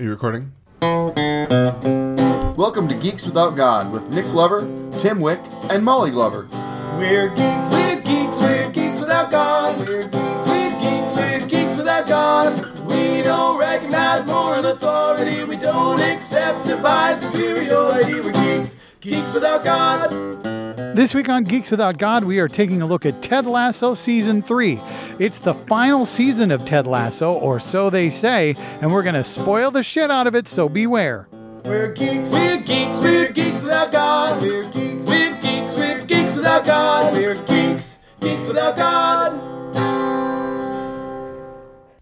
Are you recording? Welcome to Geeks Without God with Nick Glover, Tim Wick, and Molly Glover. We're geeks, we're geeks, we're geeks without God. We're geeks, we're geeks, we're geeks without God. We don't recognize moral authority. We don't accept divine superiority. We're geeks, geeks without God. This week on Geeks Without God, we are taking a look at Ted Lasso Season 3. It's the final season of Ted Lasso, or so they say, and we're going to spoil the shit out of it, so beware. We're geeks, we're geeks, we're geeks without God. We're geeks, we're geeks, we're geeks without God. We're geeks, geeks without God.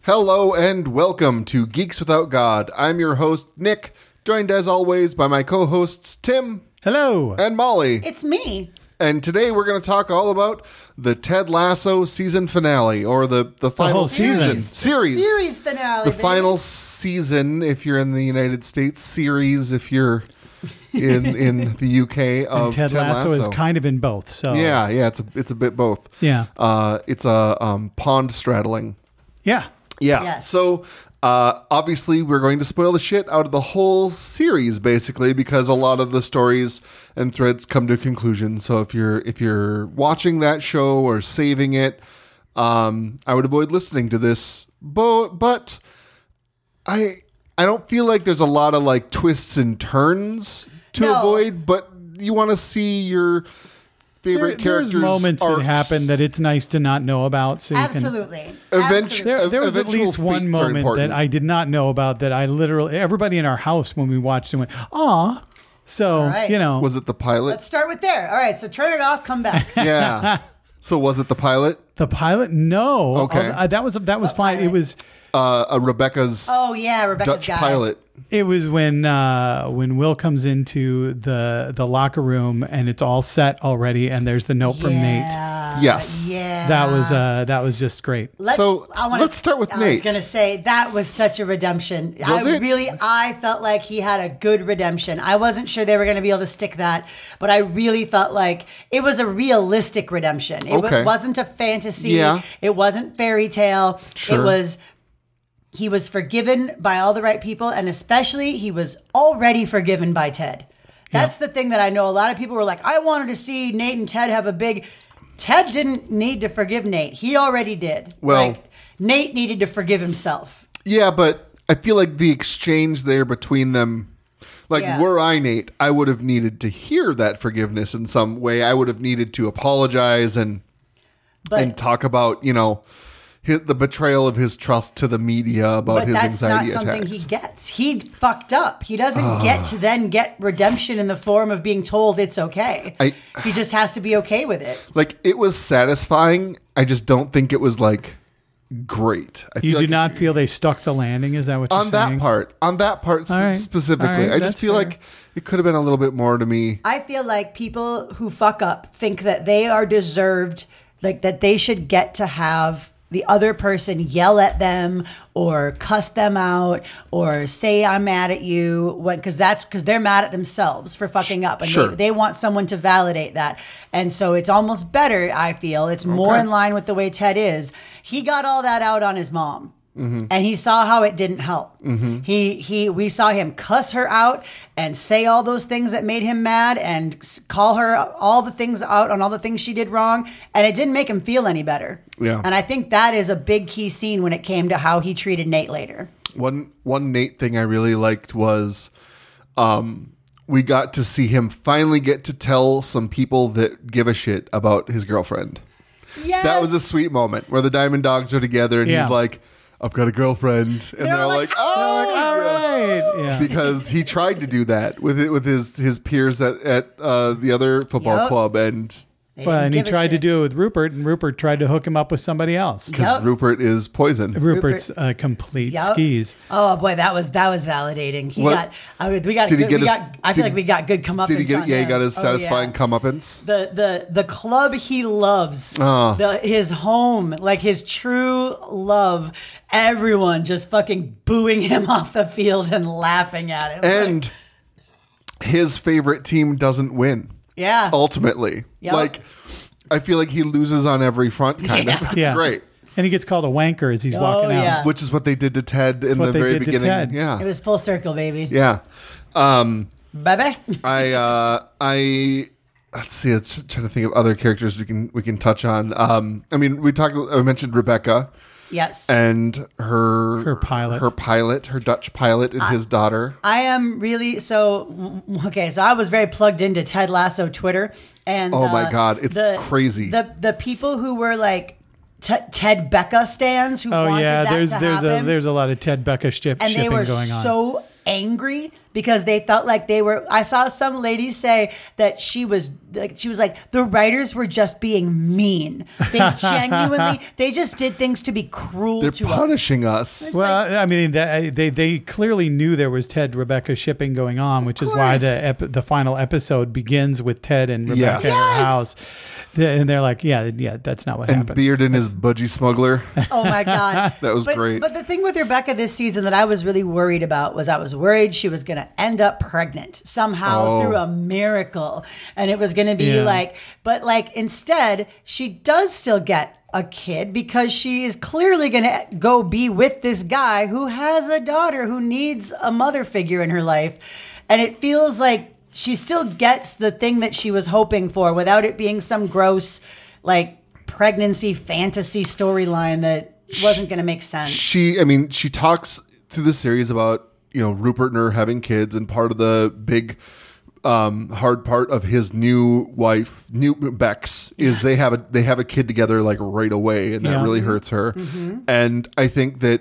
Hello and welcome to Geeks Without God. I'm your host, Nick, joined as always by my co hosts, Tim Hello. and Molly. It's me. And today we're going to talk all about the Ted Lasso season finale, or the, the final whole season. Series. Series finale. the baby. final season if you're in the United States, series if you're in in the UK of Ted, Lasso, is kind of in both, so Yeah, yeah, it's a it's a bit both. Yeah. Uh it's a um pond straddling. yeah. Yeah. Yes. So uh obviously we're going to spoil the shit out of the whole series basically because a lot of the stories and threads come to a conclusion. So if you're if you're watching that show or saving it, um I would avoid listening to this. But but I I don't feel like there's a lot of like twists and turns to No. avoid, but you want to see your favorite there's characters moments arcs. that happen that it's nice to not know about, so you can. Absolutely. Eventually- There, there was at least one moment that I did not know about that I literally everybody in our house when we watched it went, "Aw." So, right. you know, Was it the pilot? Let's start with there. All right, so turn it off, come back. yeah. So was it the pilot? the pilot no. Okay. Uh, that was that was fine. It was Uh, uh Rebecca's oh yeah, Rebecca's Dutch guy. pilot. It was when uh, when Will comes into the the locker room and it's all set already, and there's the note from Nate. Yeah. Yes. Yeah. That was uh, that was just great. Let's, So, I wanna, let's start with Nate. I Nate. was gonna say that was such a redemption. Was I it? really, I felt like he had a good redemption. I wasn't sure they were gonna be able to stick that, but I really felt like it was a realistic redemption. It wa- Okay. wasn't a fantasy. Yeah. It wasn't fairy tale. Sure. It was. He was forgiven by all the right people, and especially he was already forgiven by Ted. That's the thing that I know. A lot of people were like, "I wanted to see Nate and Ted have a big." Ted didn't need to forgive Nate. He already did. Well- Like, Nate needed to forgive himself. Yeah, but I feel like the exchange there between them like Yeah. were I Nate, I would have needed to hear that forgiveness in some way. I would have needed to apologize and But and talk about, you know, his, the betrayal of his trust to the media about but his that's not anxiety something attacks. he gets. He fucked up. He doesn't ah. get to then get redemption in the form of being told it's okay. I- he just has to be okay with it. like it was satisfying. I just don't think it was like great. I You feel do like not feel they stuck the landing. Is that what you're on that saying? part. On that part sp- All right. specifically, All right, I just feel fair. like it could have been a little bit more to me. I feel like people who fuck up think that they are deserved, like that they should get to have the other person yell at them or cuss them out or say I'm mad at you when because that's because they're mad at themselves for fucking up and Sure. they, they want someone to validate that. And so it's almost better I feel. It's more in line with the way Ted is. He got all that out on his mom Mm-hmm. and he saw how it didn't help. He he we saw him cuss her out and say all those things that made him mad and call her all the things out on all the things she did wrong and it didn't make him feel any better. Yeah. And I think that is a big key scene when it came to how he treated Nate later. One one Nate thing I really liked was um we got to see him finally get to tell some people that give a shit about his girlfriend. Yes. That was a sweet moment where the Diamond Dogs are together and Yeah. he's like, I've got a girlfriend. And they're, all like, oh, All yeah." right. Yeah. Because he tried to do that with it with his his peers at, at uh, the other football club and They But and he give a tried to do it with Rupert, and Rupert tried to hook him up with somebody else. because Yep. Rupert is poison. Rupert's uh, complete Yep. skis. Oh boy, that was that was validating. He What- got. I mean, we got. Did he get we his- got. I did- feel like we got good comeuppance. Did he get on yeah, he got his Oh, satisfying yeah. comeuppance? the the the club he loves, Ah. the, his home, like his true love. Everyone just fucking booing him off the field and laughing at him. Like, and his favorite team doesn't win yeah, ultimately. Yep. Like I feel like he loses on every front kind Yeah. of. It's Yeah. great. And he gets called a wanker as he's walking out. Oh, yeah. which is what they did to Ted in what the they very did to beginning. Ted. Yeah, It was full circle, baby. yeah. Um, Bye bye. I uh, I let's see. Let's try to think of other characters we can we can touch on. Um, I mean, we talked. I mentioned Rebecca Yes. and her Her pilot. her pilot, her Dutch pilot, and his daughter. I am really so okay. So I was very plugged into Ted Lasso Twitter, and Oh my uh, God, it's the, crazy. The the people who were like T- Ted Becca stands who Oh wanted yeah, that there's to there's happen, a there's a lot of Ted Becca ship, and they shipping were going on. so angry because they felt like they were. I saw some lady say that she was like she was like the writers were just being mean. They genuinely they just did things to be cruel They're to us. punishing us. well, I mean, that, they they clearly knew there was Ted Rebecca shipping going on, which is why the ep- the final episode begins with Ted and Rebecca Yes. in her Yes. house, The- and they're like, yeah, yeah, that's not what And happened. Beard and his budgie smuggler. Oh my god, That was but, great. But the thing with Rebecca this season that I was really worried about was I was worried she was going to end up pregnant somehow Oh. through a miracle, and it was going to be Yeah. like, but like instead she does still get a kid because she is clearly going to go be with this guy who has a daughter who needs a mother figure in her life, and it feels like she still gets the thing that she was hoping for without it being some gross like pregnancy fantasy storyline that wasn't going to make sense. she i mean she talks through the series about you know rupert and her having kids and part of the big um hard part of his new wife new bex is they have a they have a kid together like right away and that Yeah. really hurts her and i think that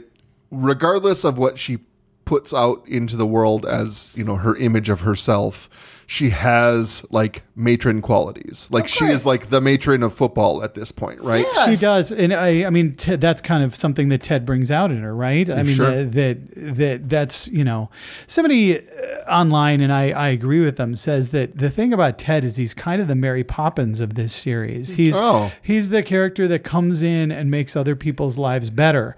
regardless of what she puts out into the world as you know her image of herself she has like matron qualities like she is like the matron of football at this point right She does, and I, I mean, Ted, that's kind of something that Ted brings out in her, right? I mean, Sure. that, that that that's you know, somebody uh, online, and I I agree with them, says that the thing about Ted is he's kind of the Mary Poppins of this series. He's Oh. he's the character that comes in and makes other people's lives better,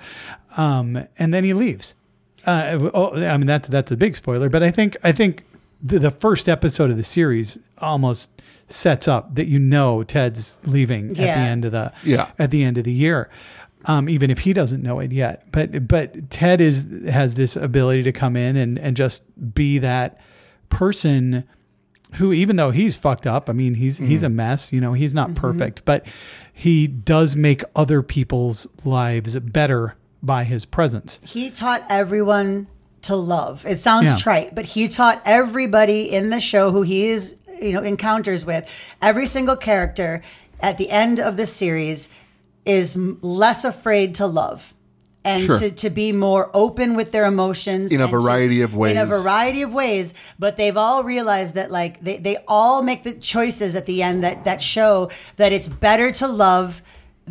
um, and then he leaves. Uh, oh, I mean, that's that's a big spoiler, but I think I think the, the first episode of the series almost sets up that you know Ted's leaving at the end of the Yeah. at the end of the year, um, even if he doesn't know it yet. But but Ted is has this ability to come in and and just be that person who, even though he's fucked up, I mean he's he's a mess. You know he's not perfect, but he does make other people's lives better by his presence. He taught everyone to love. It sounds Yeah. trite, but he taught everybody in the show who he is, you know, encounters with, every single character at the end of the series is less afraid to love. And Sure. to, to be more open with their emotions In a and to- variety of ways. In a variety of ways, but they've all realized that like they, they all make the choices at the end that that show that it's better to love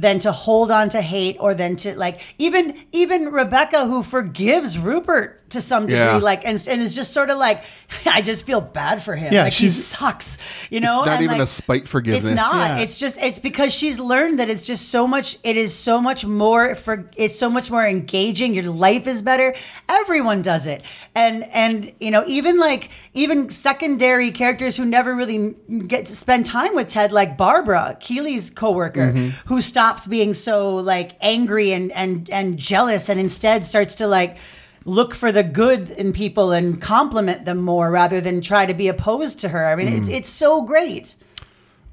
than to hold on to hate or than to like even even Rebecca who forgives Rupert to some degree Yeah. like and, and is just sort of like I just feel bad for him Yeah, like he sucks you know It's not And, even like, a spite forgiveness. it's not Yeah. it's just it's because she's learned that it's just so much it is so much more for it's so much more engaging your life is better everyone does it and and you know even like even secondary characters who never really get to spend time with ted like barbara keeley's coworker Mm-hmm. who stops being so like angry and and and jealous and instead starts to like look for the good in people and compliment them more rather than try to be opposed to her i mean Mm. it's it's so great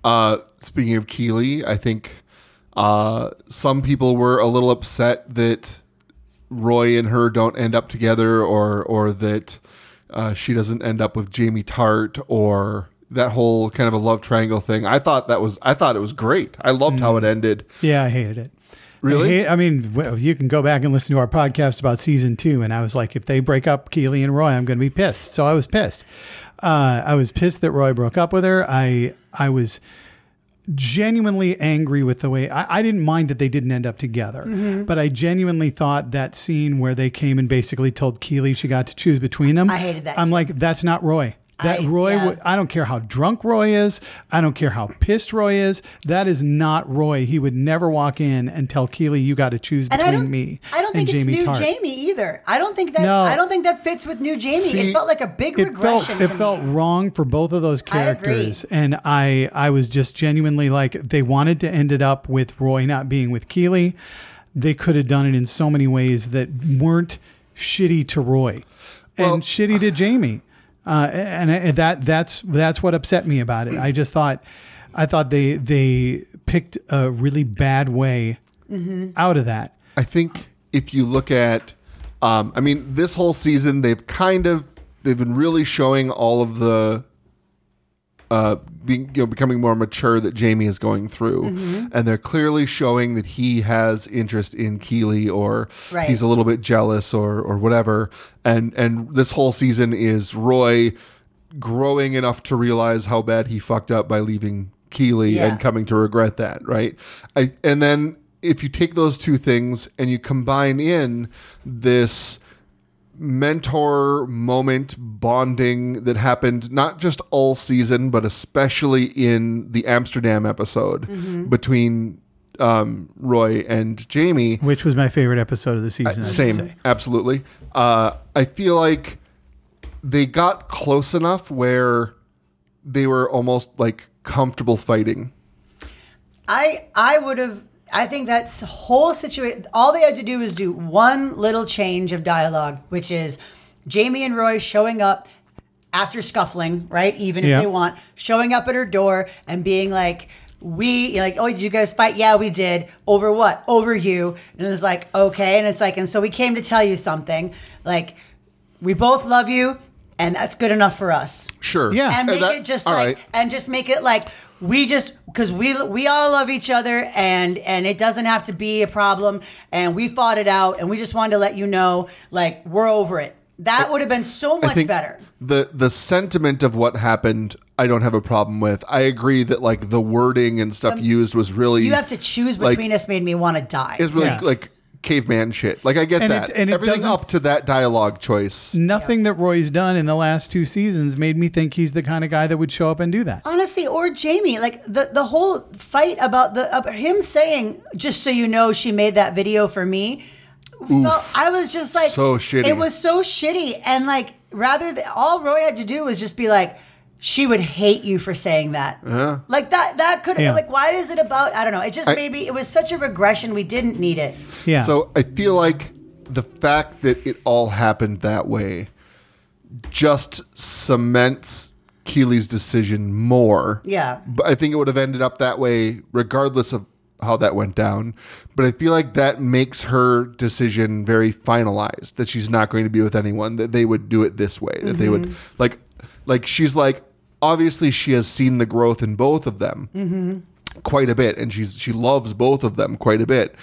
Uh, speaking of Keeley, I think uh, some people were a little upset that Roy and her don't end up together, or or that uh, she doesn't end up with Jamie Tartt, or that whole kind of a love triangle thing. I thought that was I thought it was great. I loved how it ended. Yeah, I hated it. Really? I, hate- I mean, you can go back and listen to our podcast about season two, and I was like, if they break up Keeley and Roy, I'm going to be pissed. So I was pissed. Uh, I was pissed that Roy broke up with her. I I was genuinely angry with the way I, I didn't mind that they didn't end up together, Mm-hmm. but I genuinely thought that scene where they came and basically told Keeley she got to choose between them. I hated that I'm too. like, that's not Roy. That I- Roy, yeah. would I don't care how drunk Roy is. I don't care how pissed Roy is. That is not Roy. He would never walk in and tell Keeley, "You got to choose And between I don't, me." I don't think and it's Jamie new Tartt." Jamie either. I don't think that. No. I don't think that fits with new Jamie. See, it felt like a big It felt regression. it to felt wrong for both of those I characters, and I I was just genuinely like they wanted to end it up with Roy not being with Keeley. they could have done it in so many ways that weren't shitty to Roy and Well- shitty to Jamie. Uh, and, and that that's that's what upset me about it. I just thought I thought they they picked a really bad way out of that. I think if you look at, um, I mean, this whole season they've kind of they've been really showing all of the uh, being you know becoming more mature that Jamie is going through, Mm-hmm. and they're clearly showing that he has interest in Keeley or Right. he's a little bit jealous or or whatever. And and this whole season is Roy growing enough to realize how bad he fucked up by leaving Keeley Yeah. and coming to regret that, right? I, and then if you take those two things and you combine in this mentor moment bonding that happened not just all season but especially in the Amsterdam episode between um, Roy and Jamie Which was my favorite episode of the season. I should same, say. absolutely. Uh, I feel like they got close enough where they were almost like comfortable fighting. I I would have. I think that's whole situation. All they had to do was do one little change of dialogue, which is Jamie and Roy showing up after scuffling, right? Even if Yeah. they want, showing up at her door and being like, "We like, oh, did you guys fight? Yeah, we did. Over what? Over you." And it's like, okay, and it's like, and so we came to tell you something. Like, we both love you, and that's good enough for us Sure. Yeah. and make that- it just like right. and just make it like we just because we we all love each other and and it doesn't have to be a problem and we fought it out and we just wanted to let you know like we're over it that would have been so I much think better the the sentiment of what happened, I don't have a problem with. I agree that like the wording and stuff used was really Um, you have to choose like- between us made me want to die is really Yeah. like caveman shit. Like I get And that. it- and it Everything doesn't- up to that dialogue choice. Nothing that Roy's done in the last two seasons made me think he's the kind of guy that would show up and do that. honestly or jamie like the the whole fight about the about him saying just so you know she made that video for me felt, i was just like So shitty. it was so shitty and like rather th- all roy had to do was just be like she would hate you for saying that uh-huh. like that that could Yeah. like why is it about i don't know it just I- maybe it was such a regression we didn't need it Yeah. So I feel like the fact that it all happened that way just cements Keeley's decision more. Yeah. But I think it would have ended up that way regardless of how that went down. But I feel like that makes her decision very finalized that she's not going to be with anyone, that they would do it this way, that they would mm-hmm. like like she's like obviously she has seen the growth in both of them mm-hmm. quite a bit and she's she loves both of them quite a bit.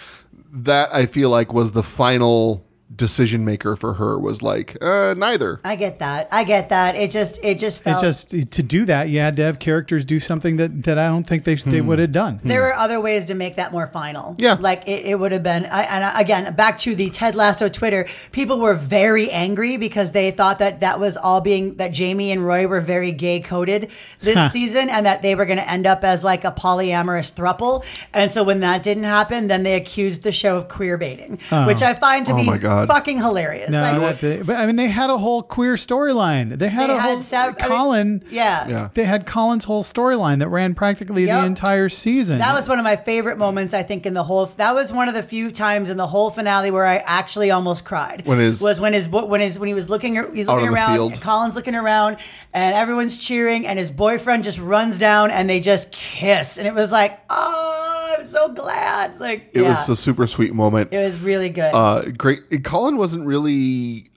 That i feel like was the final decision maker for her was like uh neither i get that i get that it just it just felt it just to do that, you had to have characters do something that, that I don't think they they would have done. There were other ways to make that more final. Yeah. like it, it would have been. I, and again, back to the Ted Lasso Twitter, people were very angry because they thought that that was all being that Jamie and Roy were very gay coded this season, and that they were going to end up as like a polyamorous thruple. And so when that didn't happen, then they accused the show of queer baiting, which I find to Oh be my God. Fucking hilarious. No, Like, that- they- but I mean, they had a whole queer storyline. They had They a had whole sev- I mean, Colin. yeah. Yeah. They had Colin's whole storyline that ran practically Yep. the entire season. That was one of my favorite moments, I think, in the whole. That was one of the few times in the whole finale where I actually almost cried. When his- was when his when his when he was looking he's looking around, field. Colin's looking around, and everyone's cheering, and his boyfriend just runs down, and they just kiss, and it was like, oh, I'm so glad. Like it yeah, was a super sweet moment it was really good. uh great colin wasn't really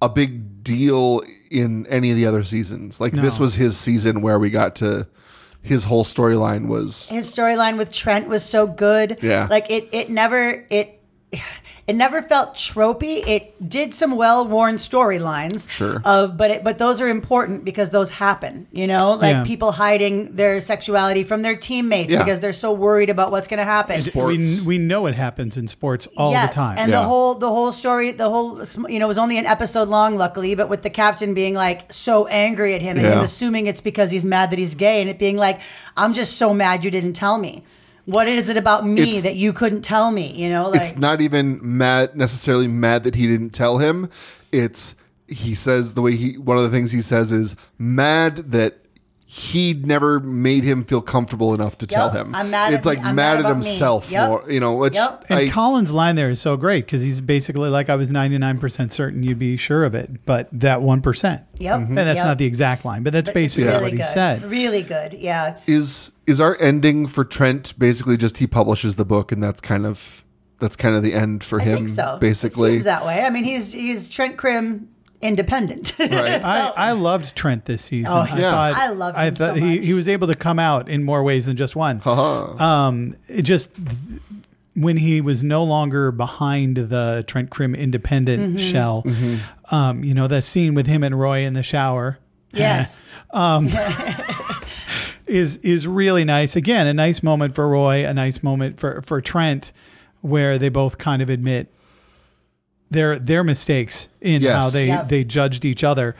a big deal in any of the other seasons like this was his season where we got to his whole storyline was his storyline with Trent was so good. Yeah. Like it it never it it never felt tropey. It did some well-worn storylines. Sure. Of but it but those are important because those happen, you know? Like Yeah. people hiding their sexuality from their teammates Yeah. because they're so worried about what's going to happen. Sports. We, we know it happens in sports all yes, the time. and Yeah. the whole the whole story, the whole you know, it was only an episode long, luckily. But with the captain being like so angry at him, and him Yeah. assuming it's because he's mad that he's gay, and it being like, "I'm just so mad you didn't tell me. What is it about me It's- that you couldn't tell me? You know, like it's not even mad necessarily mad that he didn't tell him it's he says the way he one of the things he says is mad that he never made him feel comfortable enough to tell him. I'm mad it's at like me- I'm mad mad at himself Yep. more, you know, which Yep. And I, Colin's line there is so great because he's basically like, I was 99% certain you'd be sure of it, but that 1%. Yep. Mm-hmm. And that's Yep. not the exact line, but that's But basically really what he good. said. Really good. Yeah. is is our ending for Trent basically just he publishes the book and that's kind of that's kind of the end for I him think so. It basically. seems that way. I mean, he's he's Trent Crimm independent. Right. I, I loved Trent this season. Oh, I yeah. thought I loved I him so thought he, much. he was able to come out in more ways than just one. Uh-huh. Um, it just when he was no longer behind the Trent Crimm independent Mm-hmm. shell, um, you know that scene with him and Roy in the shower. yes. is is really nice. Again, a nice moment for Roy, a nice moment for for Trent, where they both kind of admit their their mistakes in Yes. how they Yep. they judged each other.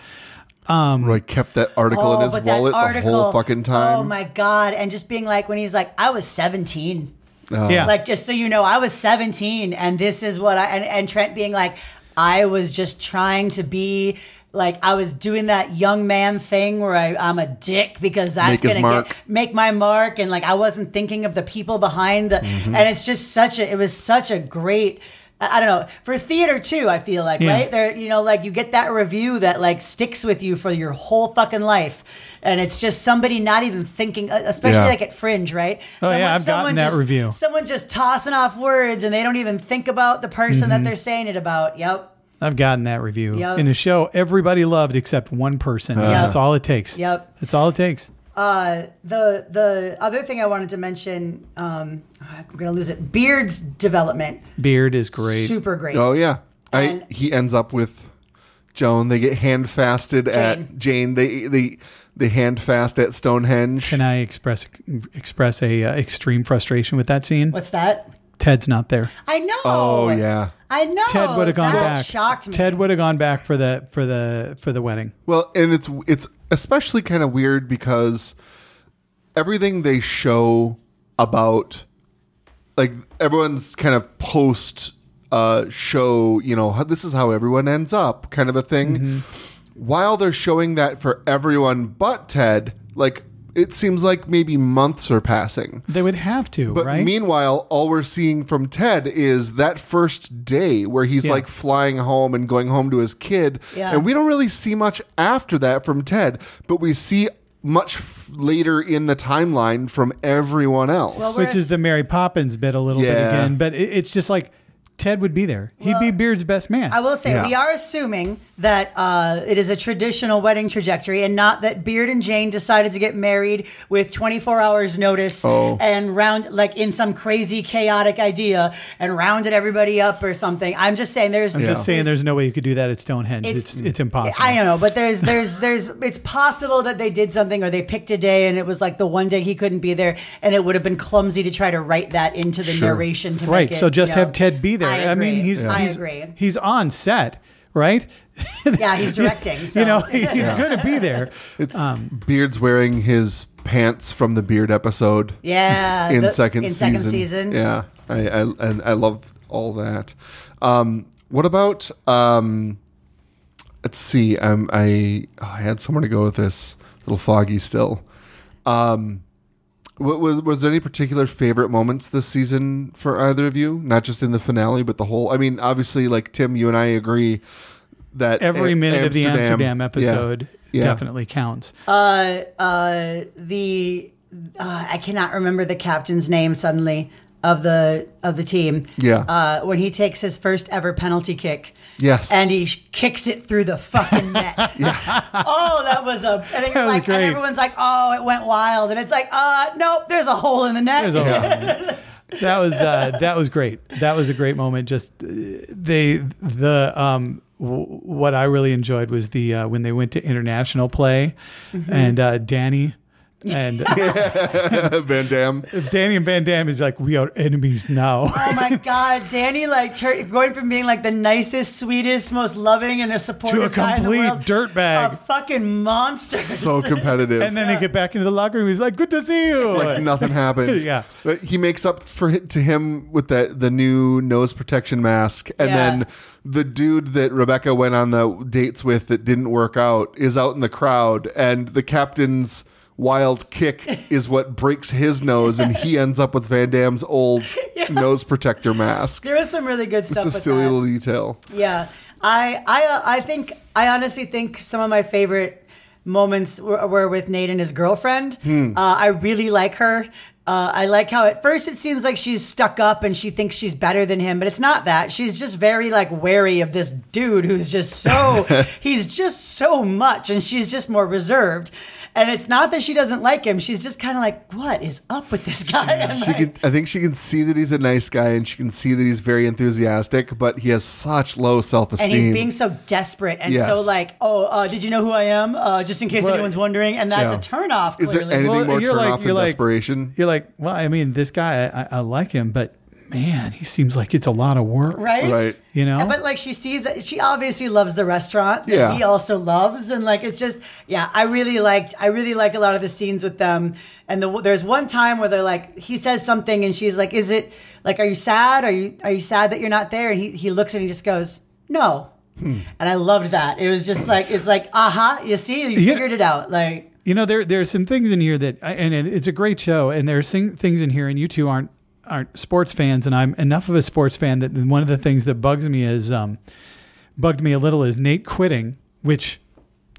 Roy kept that article in his Oh, but that wallet the whole fucking time. Oh my god! And just being like, when he's like, "I was 17." yeah, Like, just so you know, I was 17, and this is what I and, and Trent being like, I was just trying to be like I was doing that young man thing where I, I'm a dick because that's Make his gonna mark. Get, make my mark, and like I wasn't thinking of the people behind the, Mm-hmm. and it's just such a it was such a great. I I don't know for theater too. I feel like Yeah. right there, you know, like you get that review that like sticks with you for your whole fucking life, and it's just somebody not even thinking, uh, especially Yeah. like at Fringe, right? Oh, yeah, I've gotten that just, review. Someone just tossing off words and they don't even think about the person Mm-hmm. that they're saying it about. Yep. I've gotten that review Yep. in a show everybody loved except one person. That's all it takes. Yep. That's all it takes. Uh, the the other thing I wanted to mention, um, I'm gonna lose it. Beard's development, Beard is great. super great. Oh yeah, I he ends up with Joan. They get hand fasted at Jane. They they they hand fast at Stonehenge. Can I express express a uh, extreme frustration with that scene? What's that? Ted's not there. I know. oh yeah. I know. Ted would have gone that back. Shocked me. Ted would have gone back for the for the for the wedding. Well, and it's it's especially kind of weird because everything they show about like everyone's kind of post uh show, you know, how, this is how everyone ends up kind of a thing. While they're showing that for everyone but Ted, like it seems like maybe months are passing. They would have to, But right? meanwhile, all we're seeing from Ted is that first day where he's Yeah. like flying home and going home to his kid. Yeah. And we don't really see much after that from Ted, but we see much f- later in the timeline from everyone else. Well, Which is the Mary Poppins bit a little bit again, but it, it's just like Ted would be there. He'd be Beard's best man. I will say Yeah. we are assuming that uh, it is a traditional wedding trajectory, and not that Beard and Jane decided to get married with 24 hours notice Oh. and round like in some crazy chaotic idea and rounded everybody up or something. I'm just saying there's. I'm just saying there's no way you could do that at Stonehenge. It's It's- it's, impossible. I don't know, but there's there's there's it's possible that they did something or they picked a day and it was like the one day he couldn't be there and it would have been clumsy to try to write that into the Sure. narration to right. make it, So just you know- have Ted be there. I, mean, agree. he's I he's, agree. he's on set, right? Yeah, he's directing. So. You know, he's going to be there. it's um, Beard's wearing his pants from the Beard episode yeah, in the- second in season. second season. Yeah. I, I and I love all that. Um, what about um, let's see. Um, I oh, I had somewhere to go with this. A little foggy still. Um, wa- was was there any particular favorite moments this season for either of you? Not just in the finale, but the whole. I mean, obviously, like Tim, you and I agree that Every Am- minute of the Amsterdam yeah, episode yeah. definitely counts. Uh, uh, the uh, I cannot remember the captain's name suddenly of the of the team. Yeah. Uh, when he takes his first ever penalty kick. Yes. And he sh- kicks it through the fucking net. yes. oh, that was a. And, you're That was like, great. and everyone's like, "Oh, it went wild," and it's like, "Uh, nope, there's a hole in the net." There's a that was uh, that was great. That was a great moment. Just uh, they the um w- what I really enjoyed was the uh, when they went to international play, Mm-hmm. and uh, Dani. And Van Damme. Dani and Van Damme is like, we are enemies now. Oh my God, Dani! Like tur- going from being like the nicest, sweetest, most loving, and a supportive To a guy in the complete world, dirtbag. a fucking monster. So competitive. And then they get back into the locker room. He's like, good to see you. like nothing happened. Yeah. But he makes up for it to him with that the new nose protection mask, and Yeah. then the dude that Rebecca went on the dates with that didn't work out is out in the crowd, and the captain's wild kick is what breaks his nose, and he ends up with Van Damme's old nose protector mask. There is some really good stuff. It's a silly that. little detail. Yeah, I I uh, I think I honestly think some of my favorite moments were, were with Nate and his girlfriend. Hmm. Uh, I really like her. Uh, I like how at first it seems like she's stuck up and she thinks she's better than him, but it's not that. She's just very like wary of this dude who's just so he's just so much, and she's just more reserved. And it's not that she doesn't like him; she's just kind of like, "What is up with this guy?" And, She like, can, I think she can see that he's a nice guy, and she can see that he's very enthusiastic, but he has such low self esteem, and he's being so desperate and so like, oh, uh, did you know who I am? Uh, just in case Well, anyone's wondering, and that's Yeah. a turnoff. Is there anything Well, more you're turn like- off you're than like- desperation? You're like, well, I mean, this guy, I, I like him, but man, he seems like it's a lot of work. right? Right. You know? And- But like she sees, she obviously loves the restaurant. that Yeah. He also loves, and like it's just, yeah. I really liked, I really liked a lot of the scenes with them. And the, there's one time where they're like, he says something, and she's like, "Is it like, are you sad? Are you are you sad that you're not there?" And he he looks and he just goes, "No." Hmm. And I loved that. It was just like it's like, aha, you see, you Yeah. figured it out. Like You know, there there's some things in here that, and it's a great show, and there's thing- things in here, and you two aren't aren't sports fans, and I'm enough of a sports fan that one of the things that bugs me is, um, bugged me a little is Nate quitting, which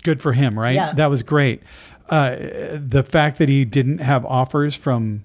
good for him, right? Yeah. That was great. Uh, the fact that he didn't have offers from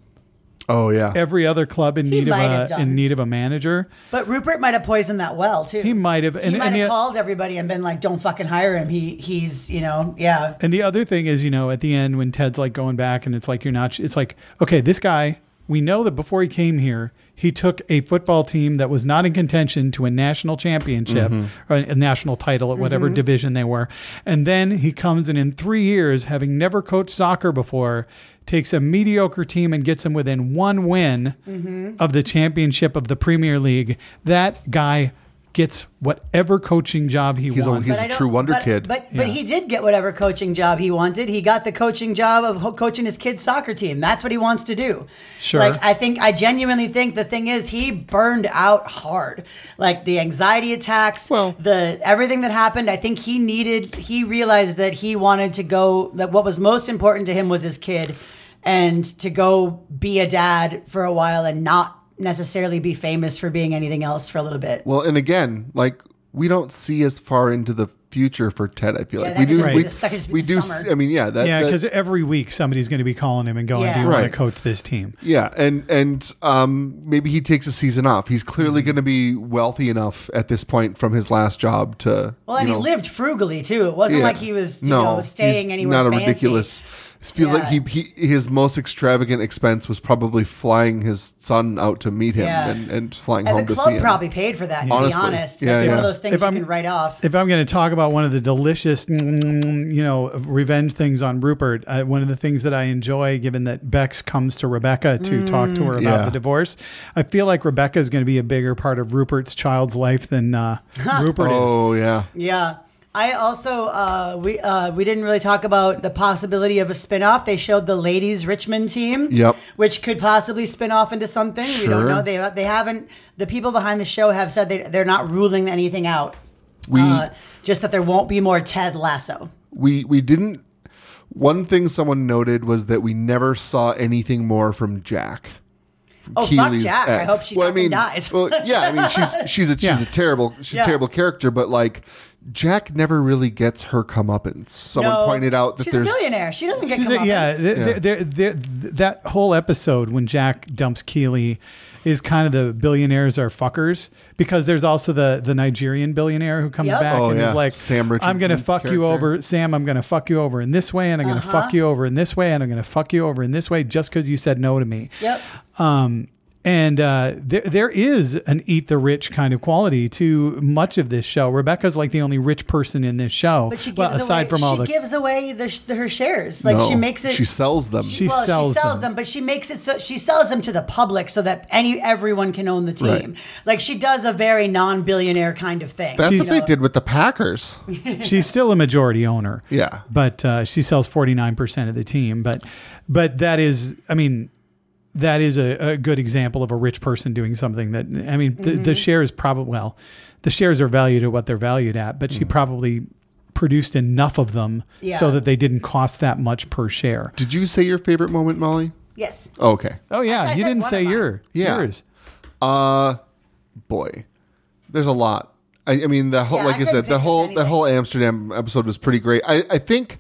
Oh yeah, every other club in need of might have a done. in need of a manager, But Rupert might have poisoned that well too. he might have. He might and have the, called everybody and been like, "Don't fucking hire him. He he's you know yeah." And the other thing is, you know, at the end when Ted's like going back and it's like you're not it's like, okay, this guy, we know that before he came here, he took a football team that was not in contention to a national championship mm-hmm. or a national title at whatever mm-hmm. division they were. And then he comes and in 3 years having never coached soccer before, takes a mediocre team and gets them within one win mm-hmm. of the championship of the Premier League. That guy gets whatever coaching job he He's a- wants. he's But I a true wonder but, kid. But but Yeah. he did get whatever coaching job he wanted. He got the coaching job of ho- coaching his kid's soccer team. That's what he wants to do. Sure. Like I think I genuinely think the thing is he burned out hard. Like the anxiety attacks, Well- the everything that happened. I think he needed. He realized that he wanted to go. That what was most important to him was his kid, and to go be a dad for a while and not necessarily be famous for being anything else for a little bit. Well, and again, like we don't see as far into the future for Ted. I feel Yeah, like we do. just be We, the- that could just be we the do. summer. s- I mean, yeah, that, Yeah, because every week somebody's going to be calling him and going, Yeah. "Do you want to coach this team?" yeah, and and um, maybe he takes a season off. He's clearly Mm-hmm. going to be wealthy enough at this point from his last job to. Well, and you he lived frugally too. It wasn't yeah. like he was, you no, know, staying he's anywhere Not a fancy. ridiculous. It feels like he, he his most extravagant expense was probably flying his son out to meet him Yeah. and, and flying And home to see club him. probably paid for that. To Honestly. be honest, Yeah, that's one of those things If you I'm- can write off. If I'm going to talk about one of the delicious, mm, you know, revenge things on Rupert, uh, one of the things that I enjoy, given that Bex comes to Rebecca to talk to her about Yeah. the divorce, I feel like Rebecca is going to be a bigger part of Rupert's child's life than uh, Rupert is. Oh yeah, Yeah. I also uh, we uh, we didn't really talk about the possibility of a spin-off. They showed the ladies Richmond team, Yep. which could possibly spin off into something. We don't know. They they haven't. The people behind the show have said they they're not ruling anything out. We- uh, just that there won't be more Ted Lasso. we we didn't. One thing someone noted was that we never saw anything more from Jack. Oh, fuck Jack. I hope she well, I mean, dies. well, yeah, I mean, she's she's a she's Yeah. a terrible she's Yeah. a terrible character, but like Jack never really gets her comeuppance. Someone No, pointed out that she's there's a billionaire. She doesn't get She's a- comeuppance. yeah, th- Yeah. th- th- th- that whole episode when Jack dumps Keeley is kind of the billionaires are fuckers because there's also the the Nigerian billionaire who comes Yep. back Oh, and yeah. is like, Sam "I'm gonna Richardson's fuck you character. over, Sam. I'm gonna fuck you over in this way, and I'm gonna fuck you over in this way, and I'm gonna fuck you over in this way just because you said no to me." Yep. Um, and uh, there, there is an eat the rich kind of quality to much of this show. Rebecca's like the only rich person in this show. But she gives well, aside away, from all she the gives away the, the her shares. Like no, she makes it. She sells them. She well, sells she sells them. them. but she makes it so she sells them to the public so that any everyone can own the team. Right. Like she does a very non-billionaire kind of thing. That's you what they know? did with the Packers. she's still a majority owner. Yeah. but uh, she sells forty nine percent of the team. But but that is, I mean, that is a, a good example of a rich person doing something that I mean, the, Mm-hmm. the shares probably well, the shares are valued at what they're valued at, but she Mm. probably produced enough of them Yeah. so that they didn't cost that much per share. Did you say your favorite moment, Molly? Yes. Okay. Oh yeah, I you didn't say of your Yeah. yours. Uh boy. There's a lot. I, I mean the whole Yeah, like I, couldn't said, pick that just whole that whole Amsterdam episode was pretty great. I, I think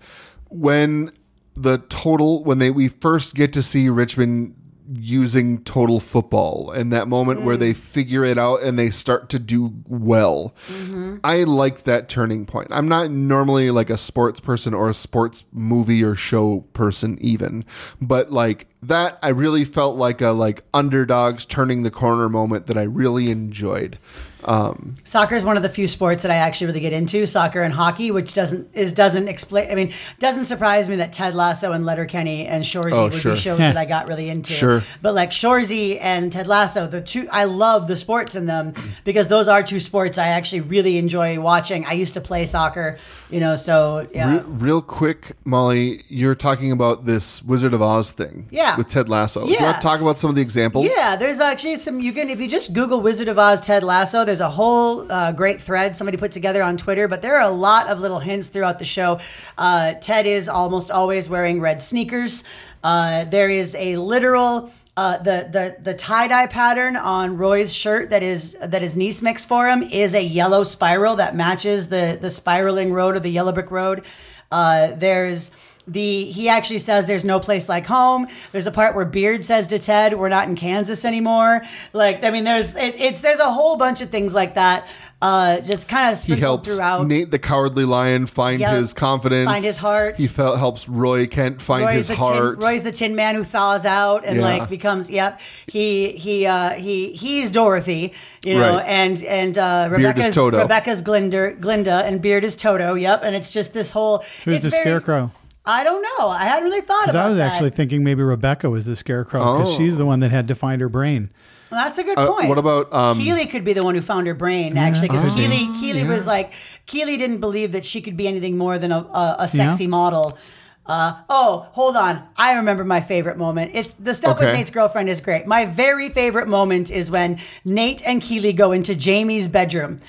when the total when they we first get to see Richmond using total football and that moment where Mm. they figure it out and they start to do well. Mm-hmm. I like that turning point. I'm not normally like a sports person or a sports movie or show person even, but like that I really felt like a like underdogs turning the corner moment that I really enjoyed. Um, soccer is one of the few sports that I actually really get into. Soccer and hockey, which doesn't is doesn't explain. I mean, doesn't surprise me that Ted Lasso and Letterkenny and Shoresy Oh, would sure. be shows that I got really into. Sure. But like Shoresy and Ted Lasso, the two I love the sports in them because those are two sports I actually really enjoy watching. I used to play soccer, you know, so yeah. Re- real quick, Molly, you're talking about this Wizard of Oz thing Yeah. With Ted Lasso. Do you Yeah. want to talk about some of the examples? Yeah, there's actually some. You can if you just Google Wizard of Oz Ted Lasso. There's a whole uh, great thread somebody put together on Twitter. But there are a lot of little hints throughout the show. Uh, Ted is almost always wearing red sneakers. Uh, there is a literal. Uh, the the the tie dye pattern on Roy's shirt that is that his niece mixed for him is a yellow spiral that matches the the spiraling road of the yellow brick road. Uh, there's the he actually says there's no place like home. There's a part where Beard says to Ted, "We're not in Kansas anymore." Like I mean, there's it, it's there's a whole bunch of things like that. Uh, just kind of He helps throughout. Nate the Cowardly Lion find Yep. his confidence, Find his heart. He fel- helps Roy Kent find Roy's his heart. Tin, Roy's the Tin Man who thaws out and Yeah. like becomes yep. He he uh he he's Dorothy, you know, Right. and and uh, Beard is Rebecca's Toto. Rebecca's Glinda Glinda and Beard is Toto. Yep, and it's just this whole. Who's it's the very- scarecrow? I don't know. I hadn't really thought Because about I was that. actually thinking maybe Rebecca was the scarecrow because Oh. she's the one that had to find her brain. Well, that's a good Uh, point. what about, um, Keeley? Could be the one who found her brain actually, because could be. Keeley Keeley was like Keeley didn't believe that she could be anything more than a, a, a sexy model. Uh, oh, hold on! I remember my favorite moment. It's the stuff with Okay. Nate's girlfriend is great. My very favorite moment is when Nate and Keeley go into Jamie's bedroom.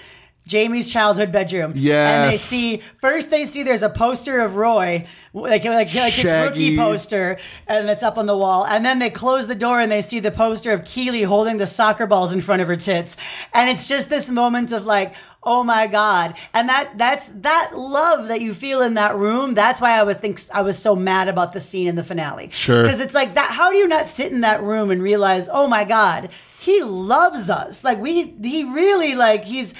Jamie's childhood bedroom. Yeah. And they see first they see there's a poster of Roy, like like, like his rookie poster, and it's up on the wall. And then they close the door and they see the poster of Keeley holding the soccer balls in front of her tits. And it's just this moment of like, oh my god. And that that's that love that you feel in that room. That's why I would think I was so mad about the scene in the finale. Sure. Because it's like that. How do you not sit in that room and realize, oh my god, he loves us. Like we, he really like he's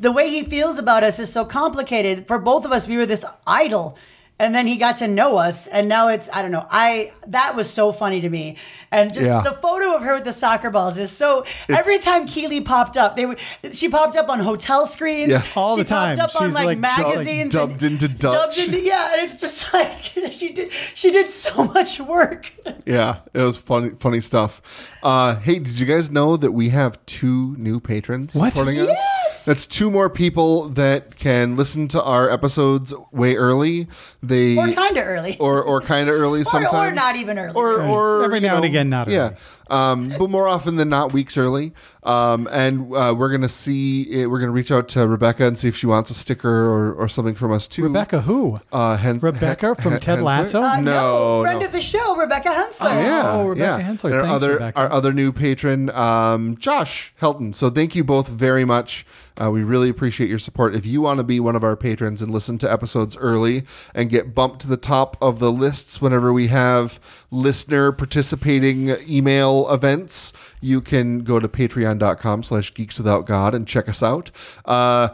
the way he feels about us is so complicated. For both of us, we were this idol. And then he got to know us, and now it's I don't know. I that was so funny to me, and just Yeah. the photo of her with the soccer balls is so. every time Keeley popped up, they would she popped up on hotel screens Yes. All she the time. Popped up on She's, like, like, magazines, and dubbed into Dutch. dubbed into- yeah, and it's just like she did. She did so much work. Yeah, it was funny, funny stuff. Uh, hey, did you guys know that we have two new patrons What? supporting us? Yes! That's two more people that can listen to our episodes way early. They Or kind of early. or or kind of early sometimes, or not even early. or or Every you now and know, again, not yeah. Early. Um, but more often than not, weeks early. Um, and uh, we're gonna see. It, we're gonna reach out to Rebecca and see if she wants a sticker or, or something from us too. Rebecca who? uh, Hens- Rebecca Hen- from Hen- Ted Hensler? Lasso? Uh, no, friend no. of the show, Rebecca Hensler. Yeah, Oh, Rebecca yeah. Hensler. And our Thanks, other Rebecca. our other new patron, um, Josh Helton. So thank you both very much. Uh, we really appreciate your support. If you want to be one of our patrons and listen to episodes early and get bumped to the top of the lists whenever we have listener participating email events, you can go to patreon.com slash geeks without God and check us out. Uh,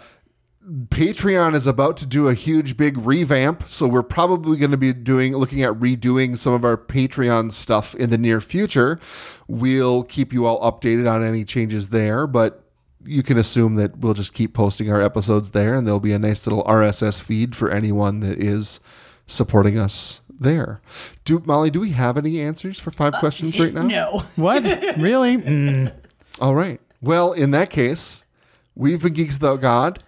Patreon is about to do a huge big revamp, so we're probably going to be doing looking at redoing some of our Patreon stuff in the near future. We'll keep you all updated on any changes there, but you can assume that we'll just keep posting our episodes there and there'll be a nice little RSS feed for anyone that is supporting us there. Do Molly, do we have any answers for five questions right now? No. What? really? Mm. All right. Well, in that case, we've been Geeks Without God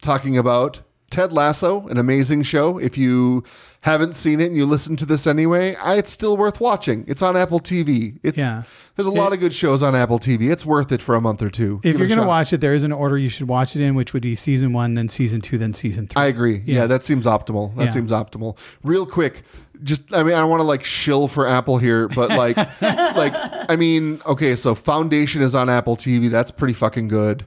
talking about Ted Lasso, an amazing show. If you haven't seen it and you listen to this anyway, I, it's still worth watching. It's on Apple TV. It's Yeah. there's a lot of good shows on Apple TV. It's worth it for a month or two. If Give you're going to watch it, there is an order you should watch it in, which would be season one, then season two, then season three. I agree. Yeah, that seems optimal. That Yeah. seems optimal. Real quick, just I mean, I don't want to like shill for Apple here, but like, like I mean, okay, so Foundation is on Apple TV. That's pretty fucking good.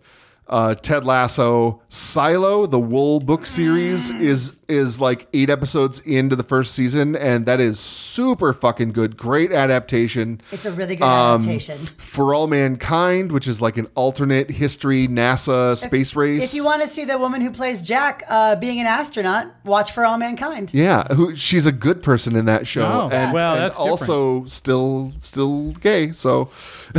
Uh, Ted Lasso, Silo, the Wool book series is is like eight episodes into the first season, and that is super fucking good. Great adaptation. It's a really good Um, adaptation. For All Mankind, which is like an alternate history NASA space race. If you want to see the woman who plays Jack uh, being an astronaut, watch For All Mankind. Yeah, who she's a good person in that show, Oh, and, well, and that's also still still gay. So,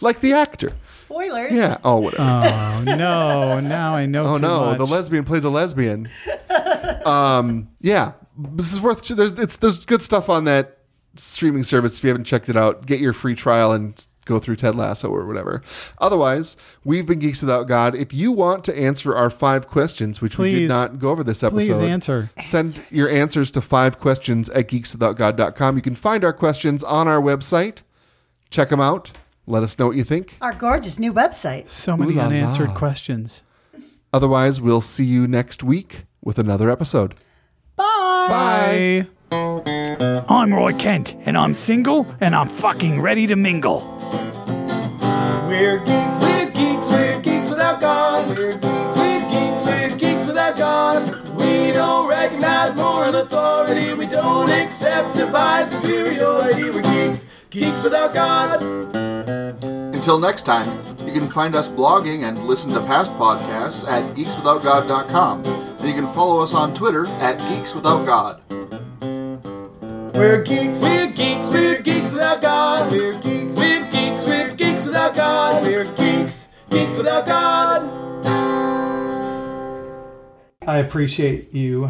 like the actor, Spoilers. yeah. Oh, whatever. Oh no! Now I know. oh too no, much. the lesbian plays a lesbian. um, yeah, this is worth. There's it's there's good stuff on that streaming service. If you haven't checked it out, get your free trial and go through Ted Lasso or whatever. Otherwise, we've been Geeks Without God. If you want to answer our five questions, which we did not go over this episode, Please answer. Send your answers to five questions at geekswithoutgod.com. You can find our questions on our website. Check them out. Let us know what you think. Our gorgeous new website. So many Ooh la la. unanswered questions. Otherwise, we'll see you next week with another episode. Bye. Bye. I'm Roy Kent, and I'm single, and I'm fucking ready to mingle. We're geeks, we're geeks, we're geeks without God. We're geeks, we're geeks, we're geeks without God. We don't recognize moral authority. We don't accept divine superiority. We're geeks, geeks without God. Until next time, you can find us blogging and listen to past podcasts at geekswithoutgod.com. And you can follow us on Twitter at geekswithoutgod. We're geeks, we're geeks, we're geeks without God. We're geeks, we're geeks, we're geeks without God. We're geeks, geeks without God. I appreciate you